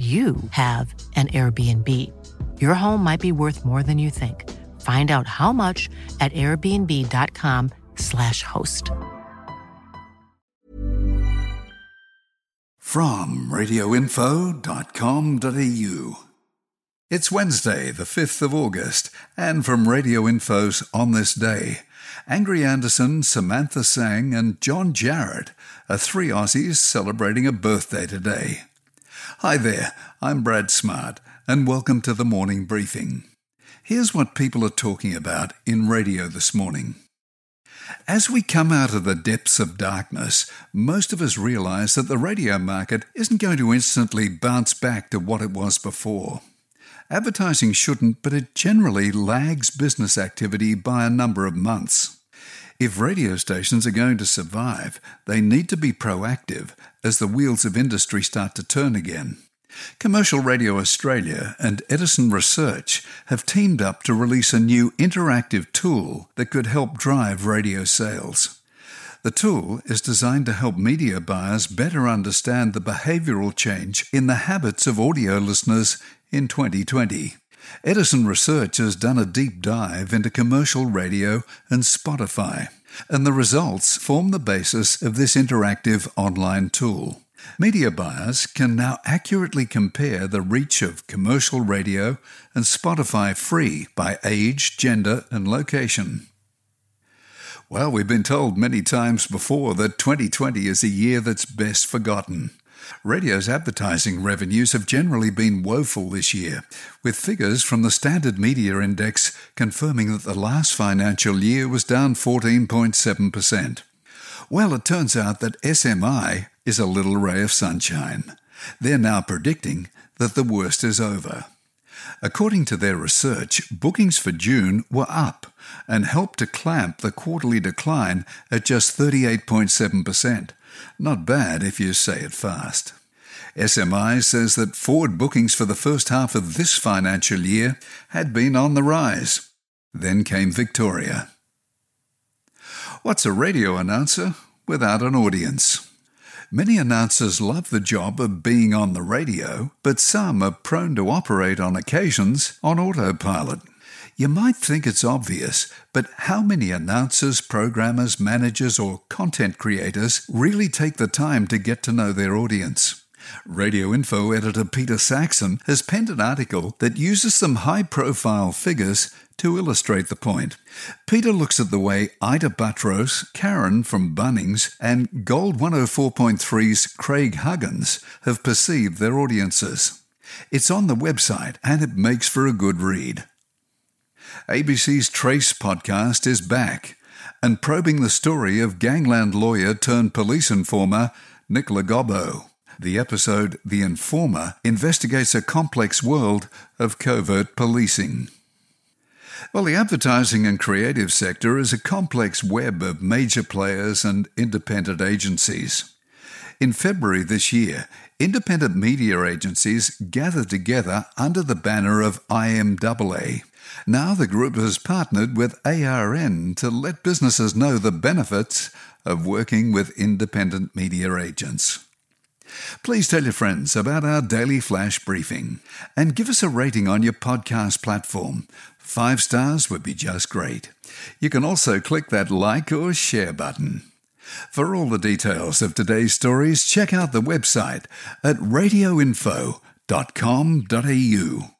you have an Airbnb. Your home might be worth more than you think. Find out how much at airbnb.com/slash host. From radioinfo.com.au. It's Wednesday, the 5th of August, and from Radio Info's On This Day, Angry Anderson, Samantha Sang, and John Jarrett are three Aussies celebrating a birthday today. Hi there, I'm Brad Smart, and welcome to the morning briefing. Here's what people are talking about in radio this morning. As we come out of the depths of darkness, most of us realize that the radio market isn't going to instantly bounce back to what it was before. Advertising shouldn't, but it generally lags business activity by a number of months. If radio stations are going to survive, they need to be proactive as the wheels of industry start to turn again. Commercial Radio Australia and Edison Research have teamed up to release a new interactive tool that could help drive radio sales. The tool is designed to help media buyers better understand the behavioural change in the habits of audio listeners in 2020. Edison Research has done a deep dive into commercial radio and Spotify, and the results form the basis of this interactive online tool. Media buyers can now accurately compare the reach of commercial radio and Spotify free by age, gender, and location. Well, we've been told many times before that 2020 is a year that's best forgotten. Radio's advertising revenues have generally been woeful this year, with figures from the Standard Media Index confirming that the last financial year was down 14.7%. Well, it turns out that SMI is a little ray of sunshine. They're now predicting that the worst is over. According to their research, bookings for June were up and helped to clamp the quarterly decline at just 38.7%. Not bad if you say it fast. SMI says that forward bookings for the first half of this financial year had been on the rise. Then came Victoria. What's a radio announcer without an audience? Many announcers love the job of being on the radio, but some are prone to operate on occasions on autopilot. You might think it's obvious, but how many announcers, programmers, managers, or content creators really take the time to get to know their audience? Radio Info editor Peter Saxon has penned an article that uses some high profile figures to illustrate the point. Peter looks at the way Ita Buttrose, Karen from Bunnings, and Gold 104.3's Craig Huggins have perceived their audiences. It's on the website and it makes for a good read. ABC's Trace podcast is back and probing the story of gangland lawyer turned police informer Nicola Gobbo. The episode The Informer investigates a complex world of covert policing. Well, the advertising and creative sector is a complex web of major players and independent agencies. In February this year, independent media agencies gathered together under the banner of IMAA. Now the group has partnered with ARN to let businesses know the benefits of working with independent media agents. Please tell your friends about our daily flash briefing and give us a rating on your podcast platform. Five stars would be just great. You can also click that like or share button. For all the details of today's stories, check out the website at radioinfo.com.au.